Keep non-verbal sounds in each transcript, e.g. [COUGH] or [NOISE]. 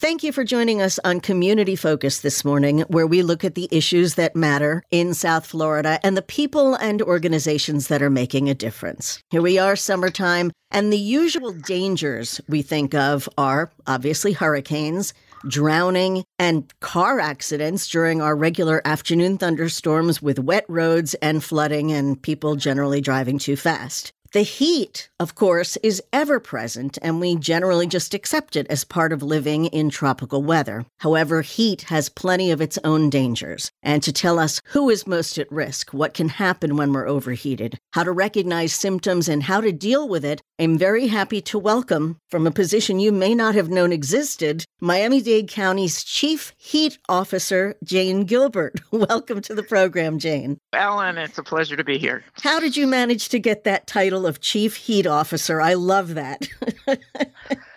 Thank you for joining us on Community Focus this morning, where we look at the issues that matter in South Florida and the people and organizations that are making a difference. Here we are, summertime, and the usual dangers we think of are obviously hurricanes, drowning, and car accidents during our regular afternoon thunderstorms with wet roads and flooding and people generally driving too fast. The heat, of course, is ever present, and we generally just accept it as part of living in tropical weather. However, heat has plenty of its own dangers. And to tell us who is most at risk, what can happen when we're overheated, how to recognize symptoms, and how to deal with it, I'm very happy to welcome, from a position you may not have known existed, Miami Dade County's Chief Heat Officer, Jane Gilbert. [LAUGHS] Welcome to the program, Jane. Ellen, it's a pleasure to be here. How did you manage to get that title of Chief Heat Officer? I love that. [LAUGHS]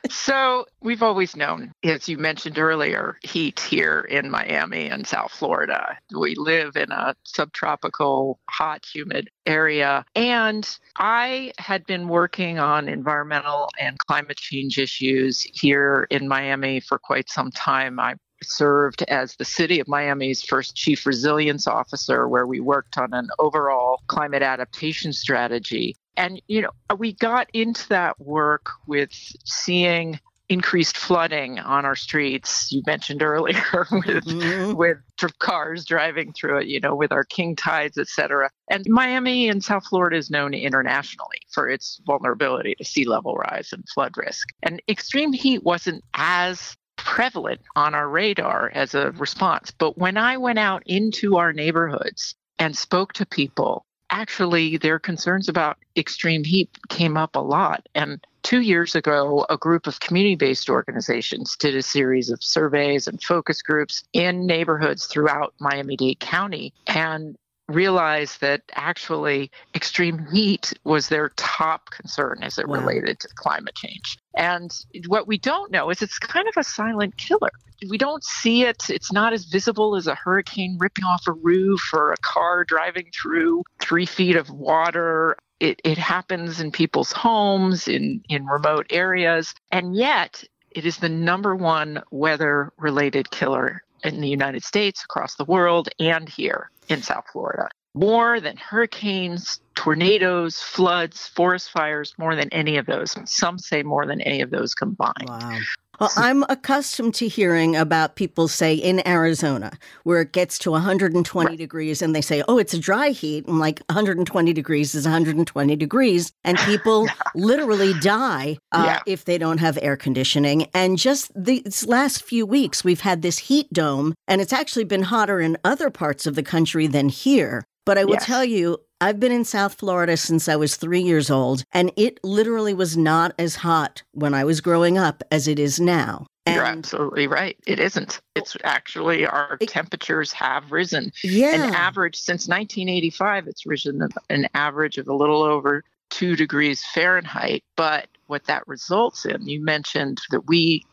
so, we've always known, as you mentioned earlier, heat here in Miami and South Florida. We live in a subtropical, hot, humid area. And I had been working on environmental and climate change issues here in Miami for quite some time. I served as the city of Miami's first chief resilience officer, where we worked on an overall climate adaptation strategy. And, you know, we got into that work with seeing increased flooding on our streets. You mentioned earlier [LAUGHS] with mm-hmm. with cars driving through it, you know, with our king tides, etc. And Miami and South Florida is known internationally for its vulnerability to sea level rise and flood risk. And extreme heat wasn't as prevalent on our radar as a response. But when I went out into our neighborhoods and spoke to people, actually their concerns about extreme heat came up a lot. And two years ago, a group of community based organizations did a series of surveys and focus groups in neighborhoods throughout Miami Dade County. And realized that actually extreme heat was their top concern as it wow. related to climate change. And what we don't know is it's kind of a silent killer. We don't see it. It's not as visible as a hurricane ripping off a roof or a car driving through three feet of water. It, it happens in people's homes, in, in remote areas. And yet, it is the number one weather related killer in the United States, across the world, and here in South Florida. More than hurricanes, tornadoes, floods, forest fires, more than any of those. Some say more than any of those combined. Wow. Well, I'm accustomed to hearing about people say in Arizona where it gets to 120 right. degrees and they say, oh, it's a dry heat. I'm like, 120 degrees is 120 degrees. And people [LAUGHS] yeah. literally die uh, yeah. if they don't have air conditioning. And just these last few weeks, we've had this heat dome, and it's actually been hotter in other parts of the country than here. But I will yes. tell you, I've been in South Florida since I was three years old, and it literally was not as hot when I was growing up as it is now. And You're absolutely right. It isn't. It's actually our it, temperatures have risen. Yeah. An average since 1985, it's risen an average of a little over two degrees Fahrenheit. But what that results in, you mentioned that we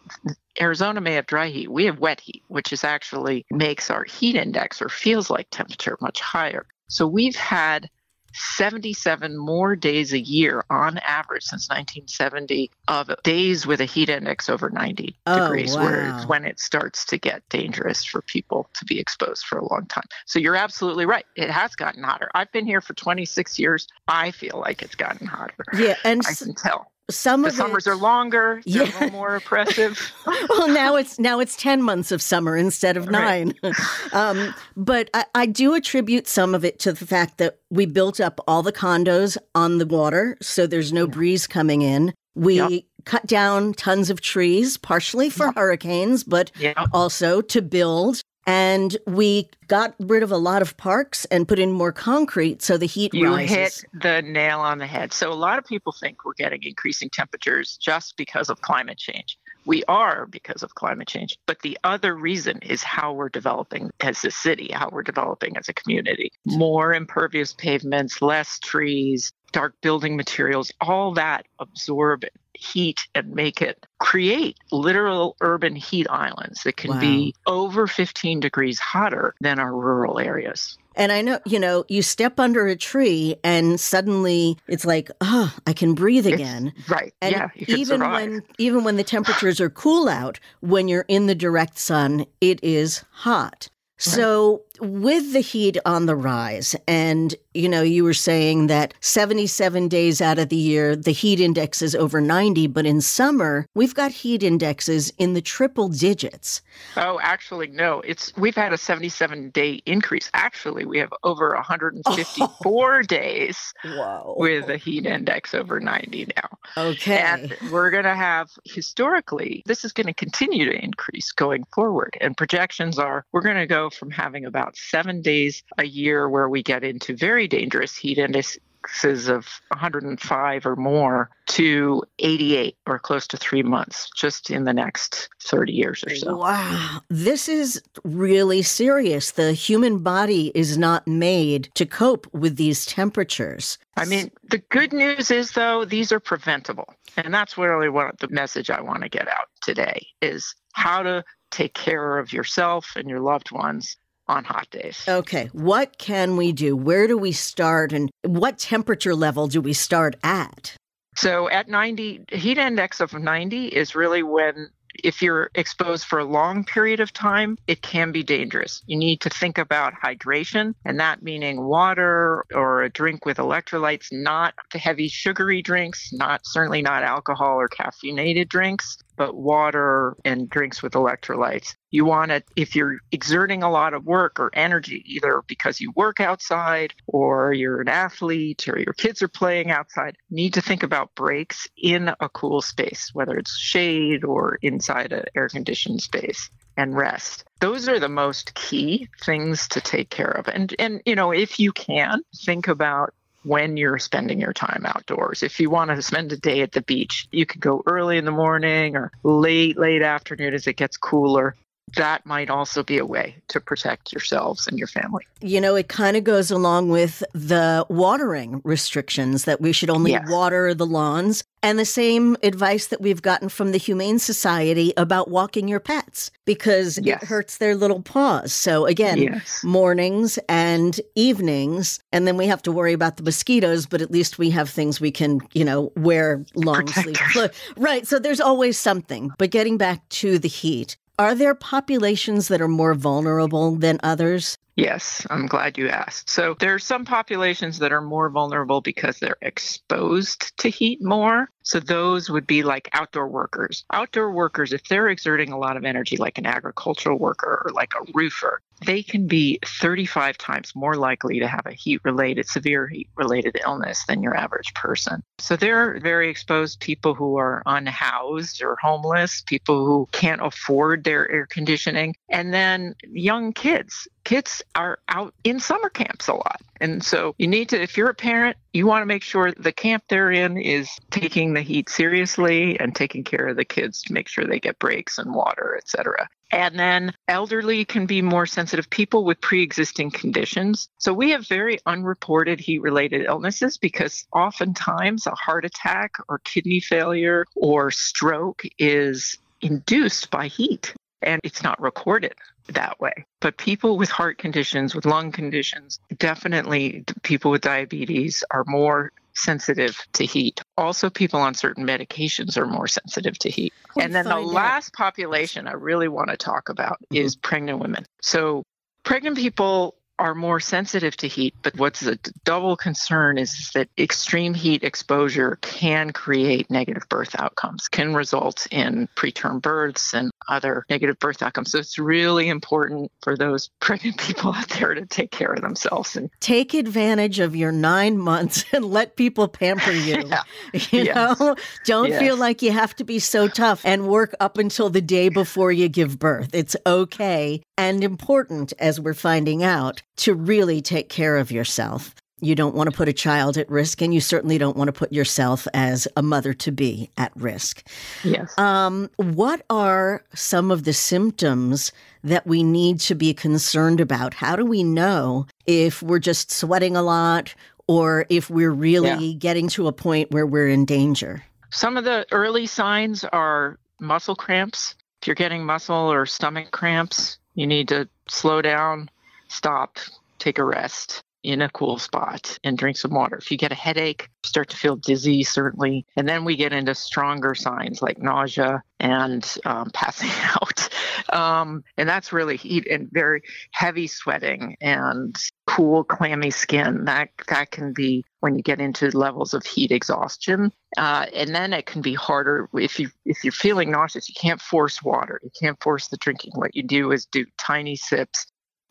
Arizona may have dry heat. We have wet heat, which is actually makes our heat index or feels like temperature much higher. So we've had 77 more days a year on average since 1970 of days with a heat index over 90 oh, degrees, wow. where when it starts to get dangerous for people to be exposed for a long time. So you're absolutely right. It has gotten hotter. I've been here for 26 years. I feel like it's gotten hotter. Yeah, and I can tell some the of summers it, are longer they're yeah. more oppressive [LAUGHS] well now it's now it's 10 months of summer instead of nine right. [LAUGHS] um, but I, I, do attribute some of it to the fact that we built up all the condos on the water so there's no breeze coming in we yep. cut down tons of trees partially for yep. hurricanes but yep. also to build and we got rid of a lot of parks and put in more concrete so the heat you rises. hit the nail on the head so a lot of people think we're getting increasing temperatures just because of climate change We are because of climate change. But the other reason is how we're developing as a city, how we're developing as a community. More impervious pavements, less trees, dark building materials, all that absorb heat and make it create literal urban heat islands that can wow. be over 15 degrees hotter than our rural areas. And I know, you know, you step under a tree and suddenly it's like, oh, I can breathe again. It's, right. And yeah. even when even when the temperatures are cool out, when you're in the direct sun, it is hot. So, with the heat on the rise, and you know, you were saying that 77 days out of the year, the heat index is over 90, but in summer, we've got heat indexes in the triple digits. Oh, actually, no. It's we've had a 77 day increase. Actually, we have over 154 oh. [LAUGHS] days Whoa. with a heat index over 90 now. Okay. And we're going to have historically, this is going to continue to increase going forward. And projections are we're going to go from having about seven days a year where we get into very dangerous heat indexes of 105 or more to 88 or close to three months just in the next 30 years or so. Wow. This is really serious. The human body is not made to cope with these temperatures. I mean, the good news is, though, these are preventable. And that's really what the message I want to get out today is how to take care of yourself and your loved ones on hot days. Okay. What can we do? Where do we start? And what temperature level do we start at? So at 90, heat index of 90 is really when if you're exposed for a long period of time, it can be dangerous. You need to think about hydration, and that meaning water or a drink with electrolytes, not heavy sugary drinks, not certainly not alcohol or caffeinated drinks but water and drinks with electrolytes. You want to, if you're exerting a lot of work or energy, either because you work outside or you're an athlete or your kids are playing outside, need to think about breaks in a cool space, whether it's shade or inside an air conditioned space and rest. Those are the most key things to take care of. And and you know, if you can, think about when you're spending your time outdoors. If you want to spend a day at the beach, you could go early in the morning or late, late afternoon as it gets cooler that might also be a way to protect yourselves and your family. You know, it kind of goes along with the watering restrictions that we should only yes. water the lawns and the same advice that we've gotten from the Humane Society about walking your pets because yes. it hurts their little paws. So, again, yes. mornings and evenings. And then we have to worry about the mosquitoes, but at least we have things we can, you know, wear long sleeve clothes. Right. So, there's always something. But getting back to the heat, are there populations that are more vulnerable than others? Yes, I'm glad you asked. So there are some populations that are more vulnerable because they're exposed to heat more. So those would be like outdoor workers. Outdoor workers, if they're exerting a lot of energy, like an agricultural worker or like a roofer, they can be 35 times more likely to have a heat related, severe heat related illness than your average person. So they're very exposed people who are unhoused or homeless, people who can't afford their air conditioning, and then young kids kids are out in summer camps a lot. And so you need to, if you're a parent, you want to make sure the camp they're in is taking the heat seriously and taking care of the kids to make sure they get breaks and water, et cetera. And then elderly can be more sensitive people with pre existing conditions. So we have very unreported heat related illnesses because oftentimes a heart attack or kidney failure or stroke is induced by heat and it's not recorded that way. But people with heart conditions, with lung conditions, definitely people with diabetes are more sensitive to heat. Also, people on certain medications are more sensitive to heat. and then the last population I really want to talk about mm-hmm. is pregnant women. So, pregnant people are more sensitive to heat, but what's a double concern is that extreme heat exposure can create negative birth outcomes, can result in preterm births and other negative birth outcomes. So it's really important for those [LAUGHS] pregnant people out there to take care of themselves and take advantage of your nine months [LAUGHS] and let people pamper [LAUGHS] you. yeah. You yes. know, don't yes. feel like you have to be so tough and work up until the day before you give birth. It's okay and important, as we're finding out, to really take care of yourself. You don't want to put a child at risk, and you certainly don't want to put yourself as a mother to be at risk. Yes. Um, what are some of the symptoms that we need to be concerned about? How do we know if we're just sweating a lot or if we're really Yeah. getting to a point where we're in danger? Some of the early signs are muscle cramps. If you're getting muscle or stomach cramps, you need to slow down, stop, take a rest in a cool spot and drink some water. If you get a headache, start to feel dizzy, certainly. And then we get into stronger signs like nausea and um, [LAUGHS] passing out. Um, and that's really heat and very heavy sweating and cool, clammy skin. That, that can be when you get into levels of heat exhaustion. Uh, and then it can be harder if you if you're feeling nauseous. You can't force water. You can't force the drinking. What you do is do tiny sips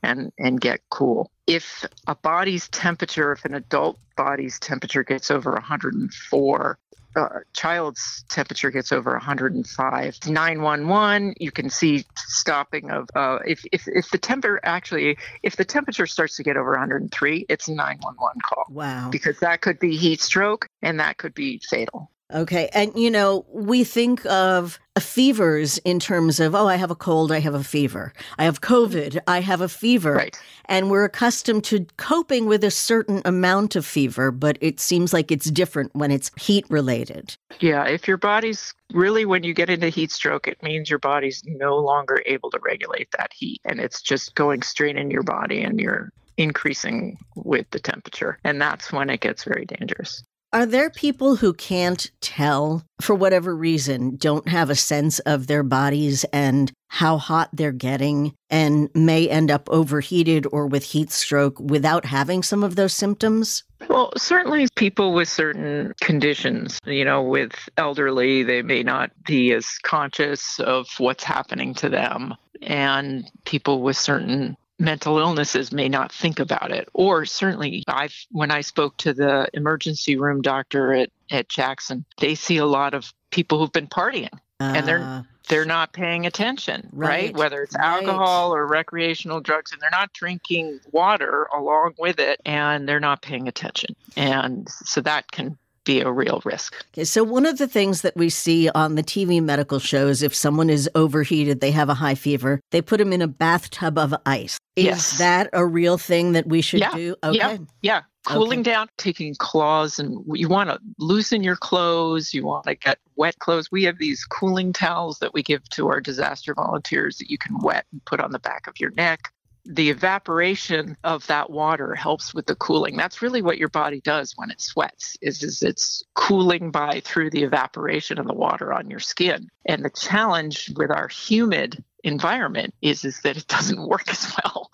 and and get cool. If a body's temperature, if an adult body's temperature gets over 104, uh, child's temperature gets over 105, 911, you can see stopping of uh, if, if if the temperature actually if the temperature starts to get over 103, it's a 911 call Wow. because that could be heat stroke and that could be fatal. Okay. And, you know, we think of uh, fevers in terms of, oh, I have a cold, I have a fever. I have COVID, I have a fever. Right. And we're accustomed to coping with a certain amount of fever, but it seems like it's different when it's heat related. Yeah, if your body's really, when you get into heat stroke, it means your body's no longer able to regulate that heat and it's just going straight in your body and you're increasing with the temperature. And that's when it gets very dangerous. Are there people who can't tell, for whatever reason, don't have a sense of their bodies and how hot they're getting and may end up overheated or with heat stroke without having some of those symptoms? Well, certainly people with certain conditions, you know, with elderly, they may not be as conscious of what's happening to them. And people with certain mental illnesses may not think about it. Or certainly I've when I spoke to the emergency room doctor at, at Jackson, they see a lot of people who've been partying And they're- Uh, they're not paying attention, right? Right, Whether it's right. alcohol or recreational drugs, and they're not drinking water along with it, and they're not paying attention. And so that can be a real risk. Okay, so one of the things that we see on the TV medical shows, if someone is overheated, they have a high fever, they put them in a bathtub of ice. Is Yes. that a real thing that we should Yeah, do? Okay. yeah. Yeah. Cooling down, taking claws, and you want to loosen your clothes. You want to get wet clothes. We have these cooling towels that we give to our disaster volunteers that you can wet and put on the back of your neck. The evaporation of that water helps with the cooling. That's really what your body does when it sweats. Is, is it's cooling by through the evaporation of the water on your skin. And the challenge with our humid environment is is that it doesn't [LAUGHS] work as well.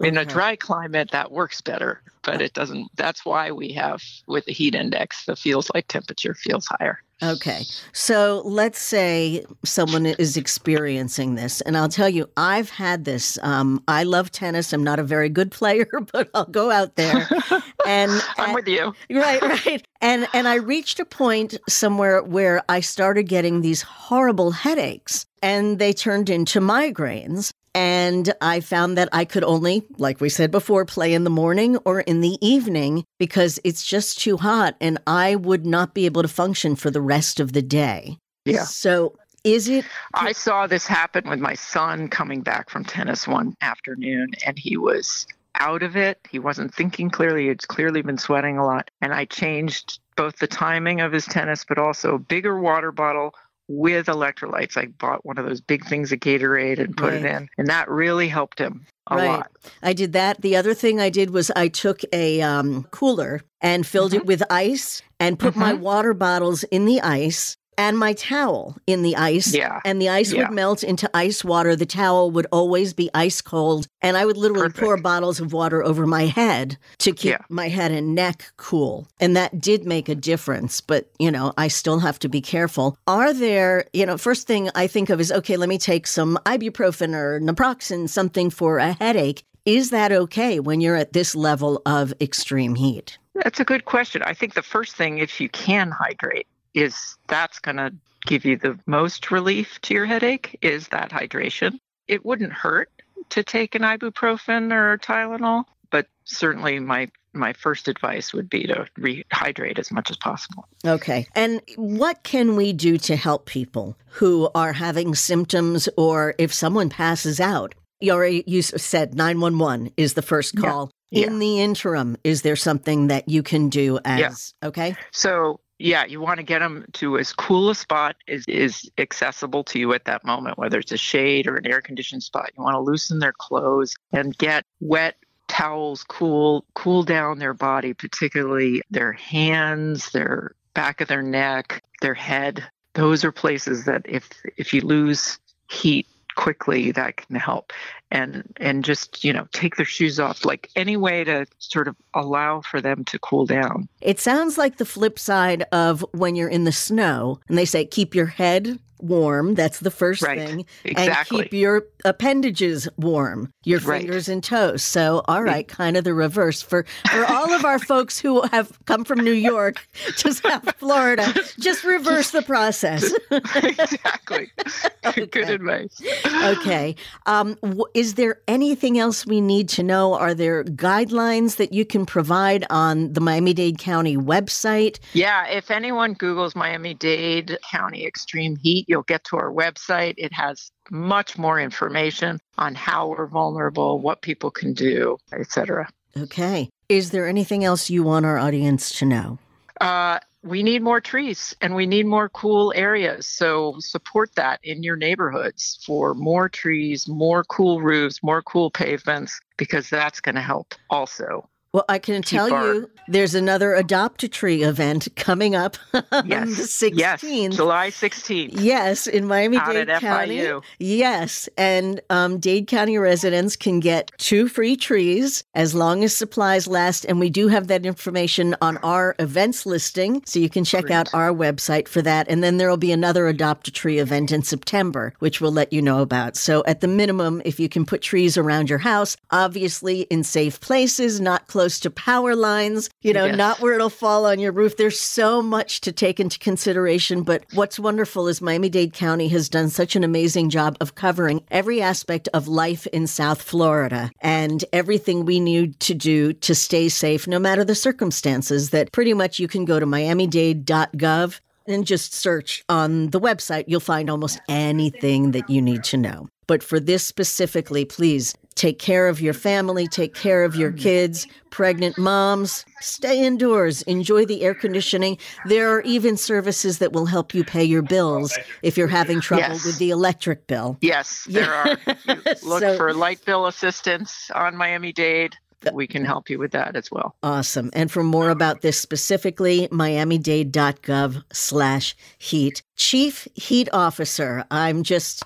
In a dry climate, that works better, but it doesn't. That's why we have with the heat index, the feels like temperature feels higher. Okay. So let's say someone is experiencing this, and I'll tell you, I've had this. Um, I love tennis. I'm not a very good player, [LAUGHS] but I'll go out there. [LAUGHS] And I'm with you. [LAUGHS] right, right. And and I reached a point somewhere where I started getting these horrible headaches, and they turned into migraines. And I found that I could only, like we said before, play in the morning or in the evening because it's just too hot and I would not be able to function for the rest of the day. Yeah. So is it I saw this happen with my son coming back from tennis one afternoon, and he was out of it. He wasn't thinking clearly. He'd clearly been sweating a lot. And I changed both the timing of his tennis, but also a bigger water bottle with electrolytes. I bought one of those big things of Gatorade and put it in, and that really helped him a Right. lot. I did that. The other thing I did was I took a um, cooler and filled Mm-hmm. it with ice and put my water bottles in the ice and my towel in the ice. Yeah. And the ice Yeah. would melt into ice water. The towel would always be ice cold. And I would literally pour bottles of water over my head to keep Yeah. my head and neck cool. And that did make a difference. But, you know, I still have to be careful. Are there, you know, first thing I think of is okay, let me take some ibuprofen or naproxen, something for a headache. Is that okay when you're at this level of extreme heat? That's a good question. I think the first thing, if you can hydrate, is that's going to give you the most relief to your headache is that hydration. It wouldn't hurt to take an ibuprofen or Tylenol, but certainly my my first advice would be to rehydrate as much as possible. Okay. And what can we do to help people who are having symptoms or if someone passes out? You already you said 911 is the first call. Yeah. In the interim, is there something that you can do as okay? So yeah, you want to get them to as cool a spot as is accessible to you at that moment, whether it's a shade or an air conditioned spot. You want to loosen their clothes and get wet towels cool cool down their body, particularly their hands, their back of their neck, their head. Those are places that if if you lose heat quickly that can help. And and just you know take their shoes off like any way to sort of allow for them to cool down. It sounds like the flip side of when you're in the snow and they say keep your head warm. That's the first Right. thing. Exactly. And keep your appendages warm, your Right. fingers and toes. So, all right, kind of the reverse. For, for all of our folks who have come from New York [LAUGHS] to South Florida, just reverse the process. [LAUGHS] exactly [LAUGHS] good Okay. advice okay. Um, w- is there anything else we need to know? Are there guidelines that you can provide on the Miami Dade County website? Yeah, if anyone Googles Miami Dade County extreme heat, you'll get to our website. It has much more information on how we're vulnerable, what people can do, etc. Okay. Is there anything else you want our audience to know? Uh, we need more trees and we need more cool areas. So support that in your neighborhoods for more trees, more cool roofs, more cool pavements, because that's going to help also. Well, I can tell our- you there's another Adopt a Tree event [LAUGHS] coming up on Yes. the 16th. Yes. July 16th. Yes, in Miami Out Dade County. FIU. Yes, and um, Dade County residents can get two free trees as long as supplies last. And we do have that information on our events listing, so you can check out our website for that. And then there will be another Adopt a Tree event in September, which we'll let you know about. So at the minimum, if you can put trees around your house, obviously in safe places, not close to power lines, you know, Yes. not where it'll fall on your roof. There's so much to take into consideration. But what's wonderful is Miami Dade County has done such an amazing job of covering every aspect of life in South Florida and everything we need to do to stay safe, no matter the circumstances, that pretty much you can go to miamidade.gov and just search on the website. You'll find almost anything that you need to know. But for this specifically, please take care of your family, take care of your kids, pregnant moms, stay indoors, enjoy the air conditioning. There are even services that will help you pay your bills if you're having trouble Yes. with the electric bill. Yes, there are. [LAUGHS] You look So- for light bill assistance on Miami Dade. We can help you with that as well. Awesome. And for more about this specifically, miamidade.gov slash heat. Chief Heat Officer. I'm just,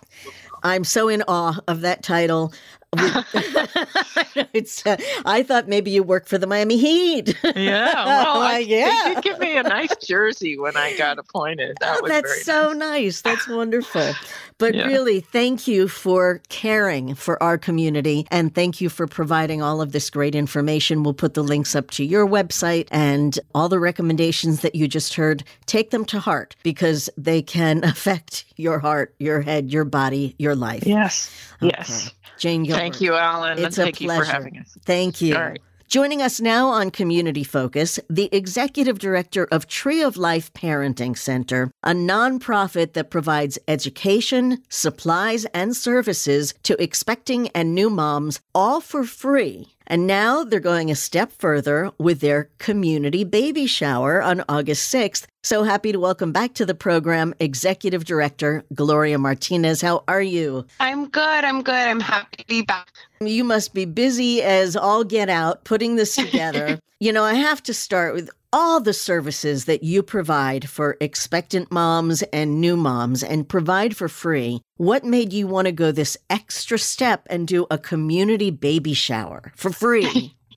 I'm so in awe of that title. [LAUGHS] it's, uh, I thought maybe you work for the Miami Heat. Yeah, [LAUGHS] well, I, Yeah. they did give me a nice jersey when I got appointed. That was That's so nice. nice. That's wonderful. But Yeah. really, thank you for caring for our community and thank you for providing all of this great information. We'll put the links up to your website and all the recommendations that you just heard. Take them to heart because they can [LAUGHS] affect your heart, your head, your body, your life. Yes, Okay. yes. Jane Gilbert. Thank you, Alan, It's and a thank you pleasure. for having us. Thank you. Right. Joining us now on Community Focus, the executive director of Tree of Life Parenting Center, a nonprofit that provides education, supplies, and services to expecting and new moms, all for free. And now they're going a step further with their community baby shower on August 6th. So happy to welcome back to the program Executive Director Gloria Martinez. How are you? I'm good. I'm good. I'm happy to be back. You must be busy as all get out putting this together. [LAUGHS] you know, I have to start with all the services that you provide for expectant moms and new moms and provide for free. What made you want to go this extra step and do a community baby shower for free? [LAUGHS]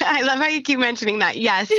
I love how you keep mentioning that. Yes,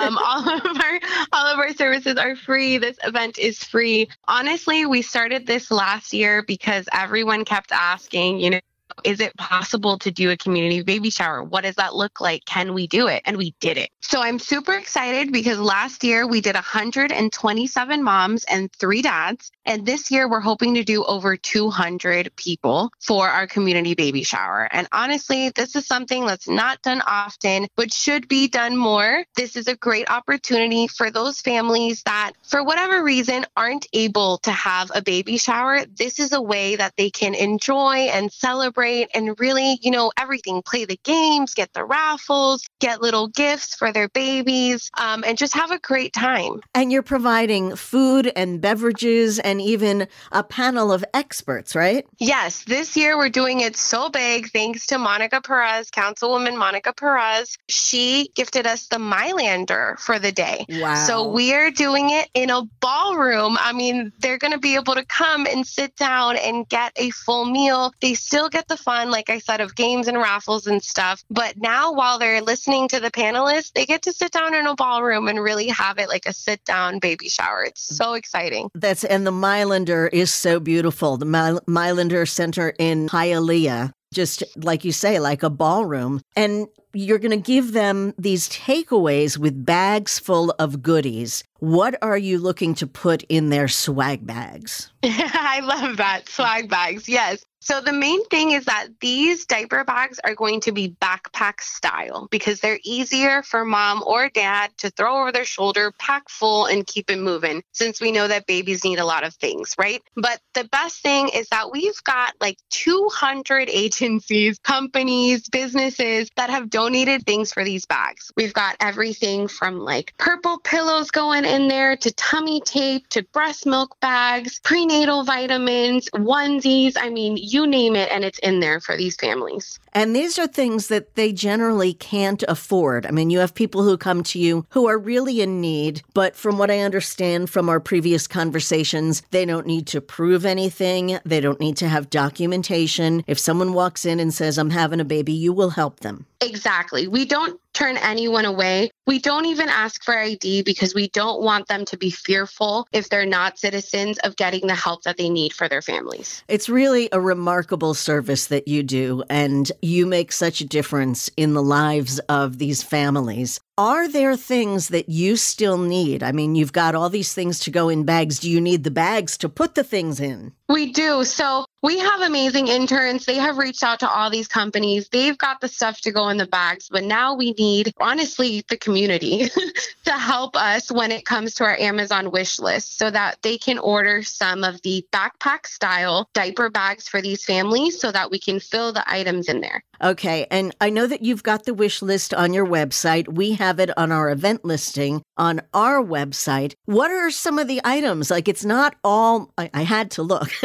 um, [LAUGHS] all of our all of our services are free. This event is free. Honestly, we started this last year because everyone kept asking, you know. Is it possible to do a community baby shower? What does that look like? Can we do it? And we did it. So I'm super excited because last year we did 127 moms and three dads. And this year we're hoping to do over 200 people for our community baby shower. And honestly, this is something that's not done often, but should be done more. This is a great opportunity for those families that, for whatever reason, aren't able to have a baby shower. This is a way that they can enjoy and celebrate and really, you know, everything play the games, get the raffles, get little gifts for their babies, um, and just have a great time. And you're providing food and beverages and even a panel of experts, right? Yes, this year we're doing it so big thanks to Monica Perez, Councilwoman Monica Perez. She gifted us the Milander for the day. Wow. So we are doing it in a ballroom. I mean, they're going to be able to come and sit down and get a full meal. They still get the fun, like I said, of games and raffles and stuff. But now, while they're listening to the panelists, they get to sit down in a ballroom and really have it like a sit down baby shower. It's so exciting. That's and the Milander is so beautiful. The My, Milander Center in Hialeah, just like you say, like a ballroom. And you're going to give them these takeaways with bags full of goodies. What are you looking to put in their swag bags? [LAUGHS] I love that. Swag bags. Yes. So the main thing is that these diaper bags are going to be backpack style because they're easier for mom or dad to throw over their shoulder, pack full, and keep it moving since we know that babies need a lot of things, right? But the best thing is that we've got like 200 agencies, companies, businesses that have donated things for these bags. We've got everything from like purple pillows going in there to tummy tape to breast milk bags, prenatal vitamins, onesies. I mean, you name it, and it's in there for these families. And these are things that they generally can't afford. I mean, you have people who come to you who are really in need, but from what I understand from our previous conversations, they don't need to prove anything. They don't need to have documentation. If someone walks in and says, I'm having a baby, you will help them. Exactly. We don't turn anyone away. We don't even ask for ID because we don't want them to be fearful if they're not citizens of getting the help that they need for their families. It's really a remarkable service that you do, and you make such a difference in the lives of these families. Are there things that you still need? I mean, you've got all these things to go in bags. Do you need the bags to put the things in? We do. So we have amazing interns. They have reached out to all these companies. They've got the stuff to go in the bags, but now we need, honestly, the community [LAUGHS] to help us when it comes to our Amazon wish list so that they can order some of the backpack style diaper bags for these families so that we can fill the items in there. Okay. And I know that you've got the wish list on your website. We have it on our event listing on our website. What are some of the items? Like, it's not all, I, I had to look. [LAUGHS]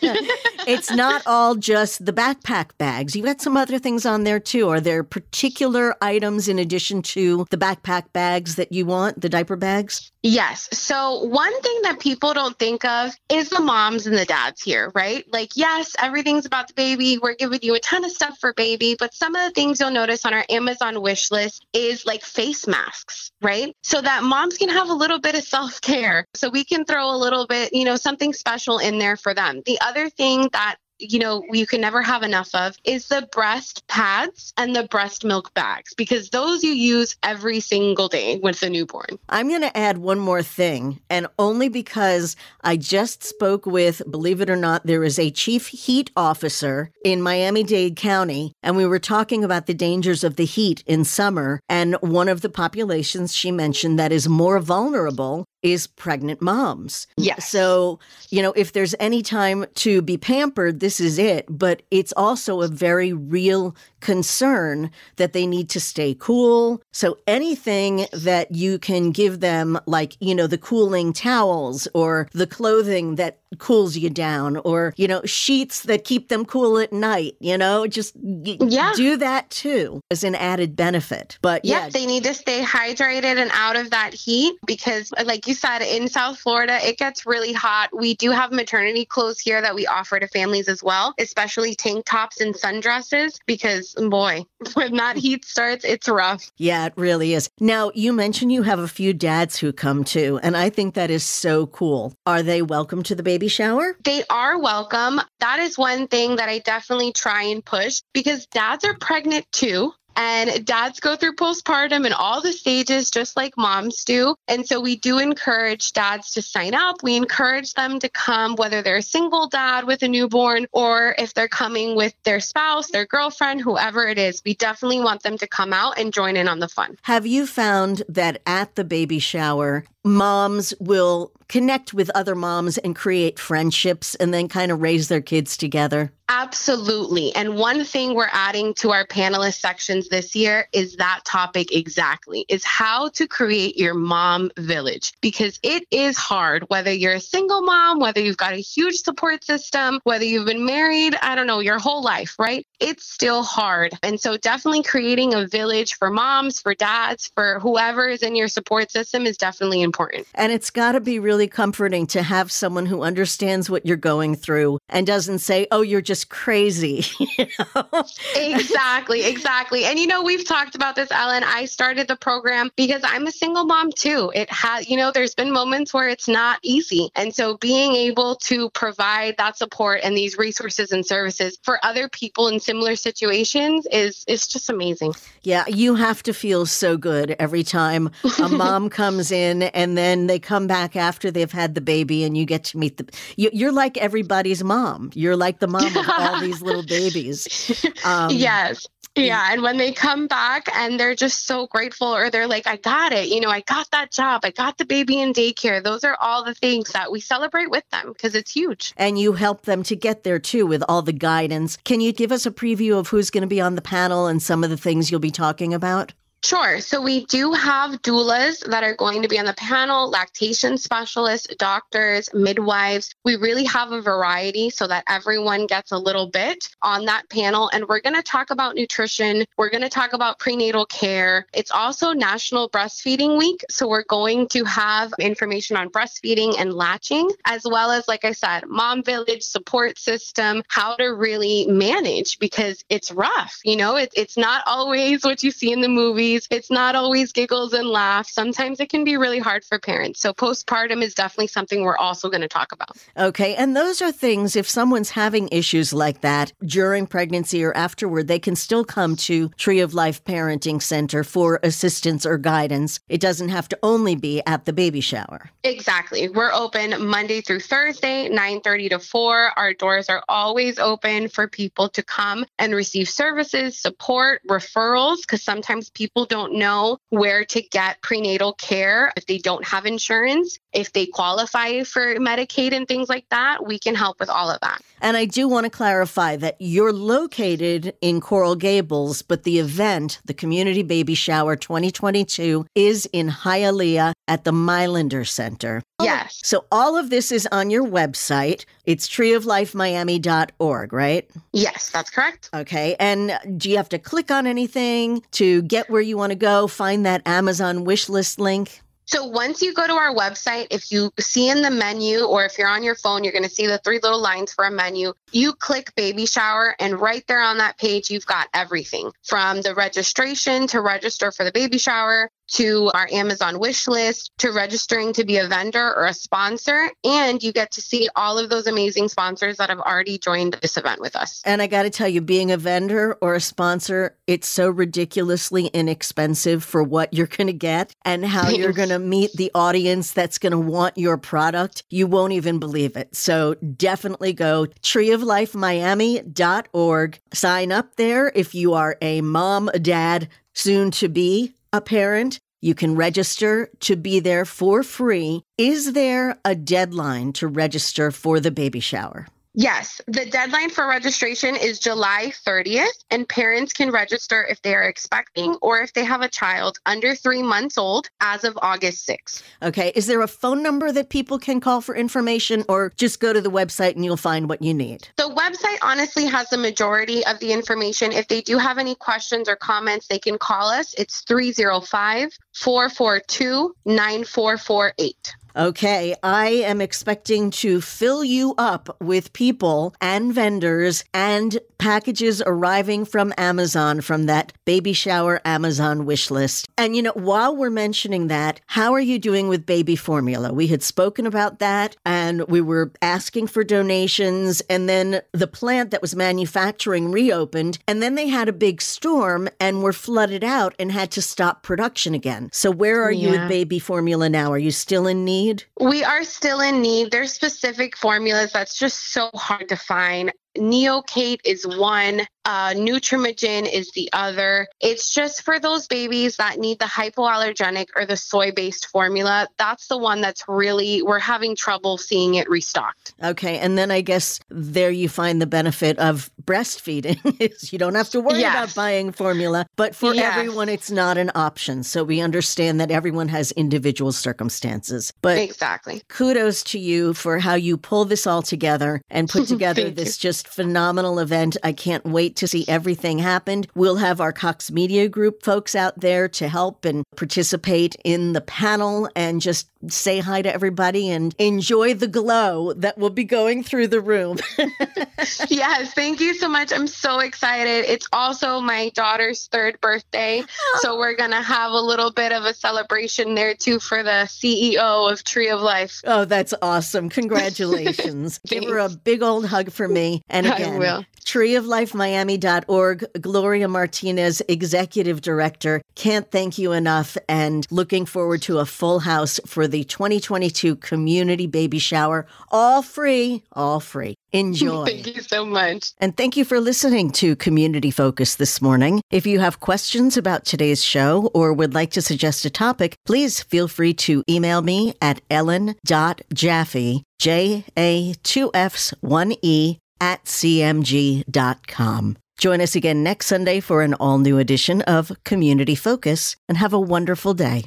it's not all just the backpack bags. You've got some other things on there too. Are there particular items in addition to the backpack bags that you want, the diaper bags? Yes. So, one thing that people don't think of is the moms and the dads here, right? Like, yes, everything's about the baby. We're giving you a ton of stuff for baby, but some of the things you'll notice on our Amazon wish list is like face masks, right? So that moms can have a little bit of self care. So, we can throw a little bit, you know, something special in there for them. The other thing that you know, you can never have enough of is the breast pads and the breast milk bags because those you use every single day with the newborn. I'm going to add one more thing, and only because I just spoke with, believe it or not, there is a chief heat officer in Miami Dade County, and we were talking about the dangers of the heat in summer. And one of the populations she mentioned that is more vulnerable is pregnant moms. Yes. So, you know, if there's any time to be pampered, this is it. But it's also a very real concern that they need to stay cool. So anything that you can give them, like, you know, the cooling towels or the clothing that cools you down or, you know, sheets that keep them cool at night, you know, just yeah. do that too as an added benefit. But yeah, yeah, they need to stay hydrated and out of that heat because, like you said, in South Florida, it gets really hot. We do have maternity clothes here that we offer to families as well, especially tank tops and sundresses, because boy, [LAUGHS] when that heat starts, it's rough. Yeah, it really is. Now, you mentioned you have a few dads who come too, and I think that is so cool. Are they welcome to the baby shower? They are welcome. That is one thing that I definitely try and push because dads are pregnant too. And dads go through postpartum and all the stages just like moms do. And so we do encourage dads to sign up. We encourage them to come, whether they're a single dad with a newborn or if they're coming with their spouse, their girlfriend, whoever it is. We definitely want them to come out and join in on the fun. Have you found that at the baby shower, moms will connect with other moms and create friendships and then kind of raise their kids together? Absolutely. And one thing we're adding to our panelist sections this year is that topic exactly is how to create your mom village because it is hard whether you're a single mom, whether you've got a huge support system, whether you've been married, I don't know, your whole life, right? It's still hard. And so definitely creating a village for moms, for dads, for whoever is in your support system is definitely important. And it's got to be really comforting to have someone who understands what you're going through and doesn't say, "Oh, you're just crazy. [LAUGHS] you know? exactly, exactly. And you know, we've talked about this, Ellen. I started the program because I'm a single mom too. It has, you know, there's been moments where it's not easy. And so being able to provide that support and these resources and services for other people in similar situations is is just amazing. Yeah, you have to feel so good every time a mom [LAUGHS] comes in and then they come back after they've had the baby and you get to meet the you, are like everybody's mom. You're like the mom of all [LAUGHS] these little babies. Um, yes. Yeah. And when they come back and they're just so grateful, or they're like, I got it. You know, I got that job. I got the baby in daycare. Those are all the things that we celebrate with them because it's huge. And you help them to get there too with all the guidance. Can you give us a preview of who's going to be on the panel and some of the things you'll be talking about? Sure. So we do have doulas that are going to be on the panel, lactation specialists, doctors, midwives. We really have a variety so that everyone gets a little bit on that panel. And we're going to talk about nutrition. We're going to talk about prenatal care. It's also National Breastfeeding Week. So we're going to have information on breastfeeding and latching, as well as, like I said, mom village support system, how to really manage because it's rough. You know, it, it's not always what you see in the movie movies. It's not always giggles and laughs. Sometimes it can be really hard for parents. So postpartum is definitely something we're also going to talk about. Okay. And those are things, if someone's having issues like that during pregnancy or afterward, they can still come to Tree of Life Parenting Center for assistance or guidance. It doesn't have to only be at the baby shower. Exactly. We're open Monday through Thursday, 9:30 to 4. Our doors are always open for people to come and receive services, support, referrals because sometimes people people don't know where to get prenatal care if they don't have insurance, if they qualify for Medicaid and things like that, we can help with all of that. And I do want to clarify that you're located in Coral Gables, but the event, the Community Baby Shower 2022, is in Hialeah at the Milander Center. Yes. So all of this is on your website. It's treeoflifemiami.org, right? Yes, that's correct. Okay. And do you have to click on anything to get where you want to go? Find that Amazon wish list link? So once you go to our website, if you see in the menu or if you're on your phone, you're going to see the three little lines for a menu. You click baby shower, and right there on that page, you've got everything from the registration to register for the baby shower to our Amazon wish list, to registering to be a vendor or a sponsor. And you get to see all of those amazing sponsors that have already joined this event with us. And I got to tell you, being a vendor or a sponsor, it's so ridiculously inexpensive for what you're going to get and how [LAUGHS] you're going to meet the audience that's going to want your product. You won't even believe it. So definitely go treeoflifemiami.org. Sign up there if you are a mom, a dad, soon to be a parent, you can register to be there for free. Is there a deadline to register for the baby shower? Yes, the deadline for registration is July 30th, and parents can register if they are expecting or if they have a child under three months old as of August 6th. Okay. Is there a phone number that people can call for information, or just go to the website and you'll find what you need? The website honestly has the majority of the information. If they do have any questions or comments, they can call us. It's 305 442 9448. Okay, I am expecting to fill you up with people and vendors and packages arriving from Amazon from that baby shower Amazon wish list. And you know, while we're mentioning that, how are you doing with baby formula? We had spoken about that and we were asking for donations and then the plant that was manufacturing reopened and then they had a big storm and were flooded out and had to stop production again. So where are you with baby formula now? Are you still in need? We are still in need. There's specific formulas that's just so hard to find. Neocate is one, uh, Nutramigen is the other. It's just for those babies that need the hypoallergenic or the soy based formula. That's the one that's really, we're having trouble seeing it restocked. Okay, and then I guess there you find the benefit of breastfeeding [LAUGHS] is you don't have to worry Yes. about buying formula, but for Yes. everyone it's not an option. So we understand that everyone has individual circumstances. But Exactly. kudos to you for how you pull this all together and put [LAUGHS] together this just phenomenal event. I can't wait to see everything happen. We'll have our Cox Media Group folks out there to help and participate in the panel and just say hi to everybody and enjoy the glow that will be going through the room. [LAUGHS] yes, thank you so much. I'm so excited. It's also my daughter's third birthday. So oh. we're going to have a little bit of a celebration there too for the CEO of Tree of Life. oh, that's awesome. Congratulations. [LAUGHS] Give her a big old hug for me. And I again, will. treeoflifemiami.org, Gloria Martinez, Executive Director. Can't thank you enough and looking forward to a full house for the 2022 Community Baby Shower. All free, all free. Enjoy. [LAUGHS] Thank you so much. And thank you for listening to Community Focus this morning. If you have questions about today's show or would like to suggest a topic, please feel free to email me at ellen.jaffe, J A 2 F's 1 E, at cmg.com. Join us again next Sunday for an all new edition of Community Focus and have a wonderful day.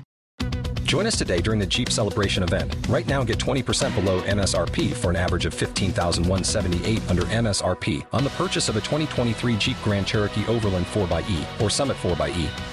Join us today during the Jeep Celebration event. Right now, get 20% below MSRP for an average of 15178 under MSRP on the purchase of a 2023 Jeep Grand Cherokee Overland 4xE or Summit 4xE.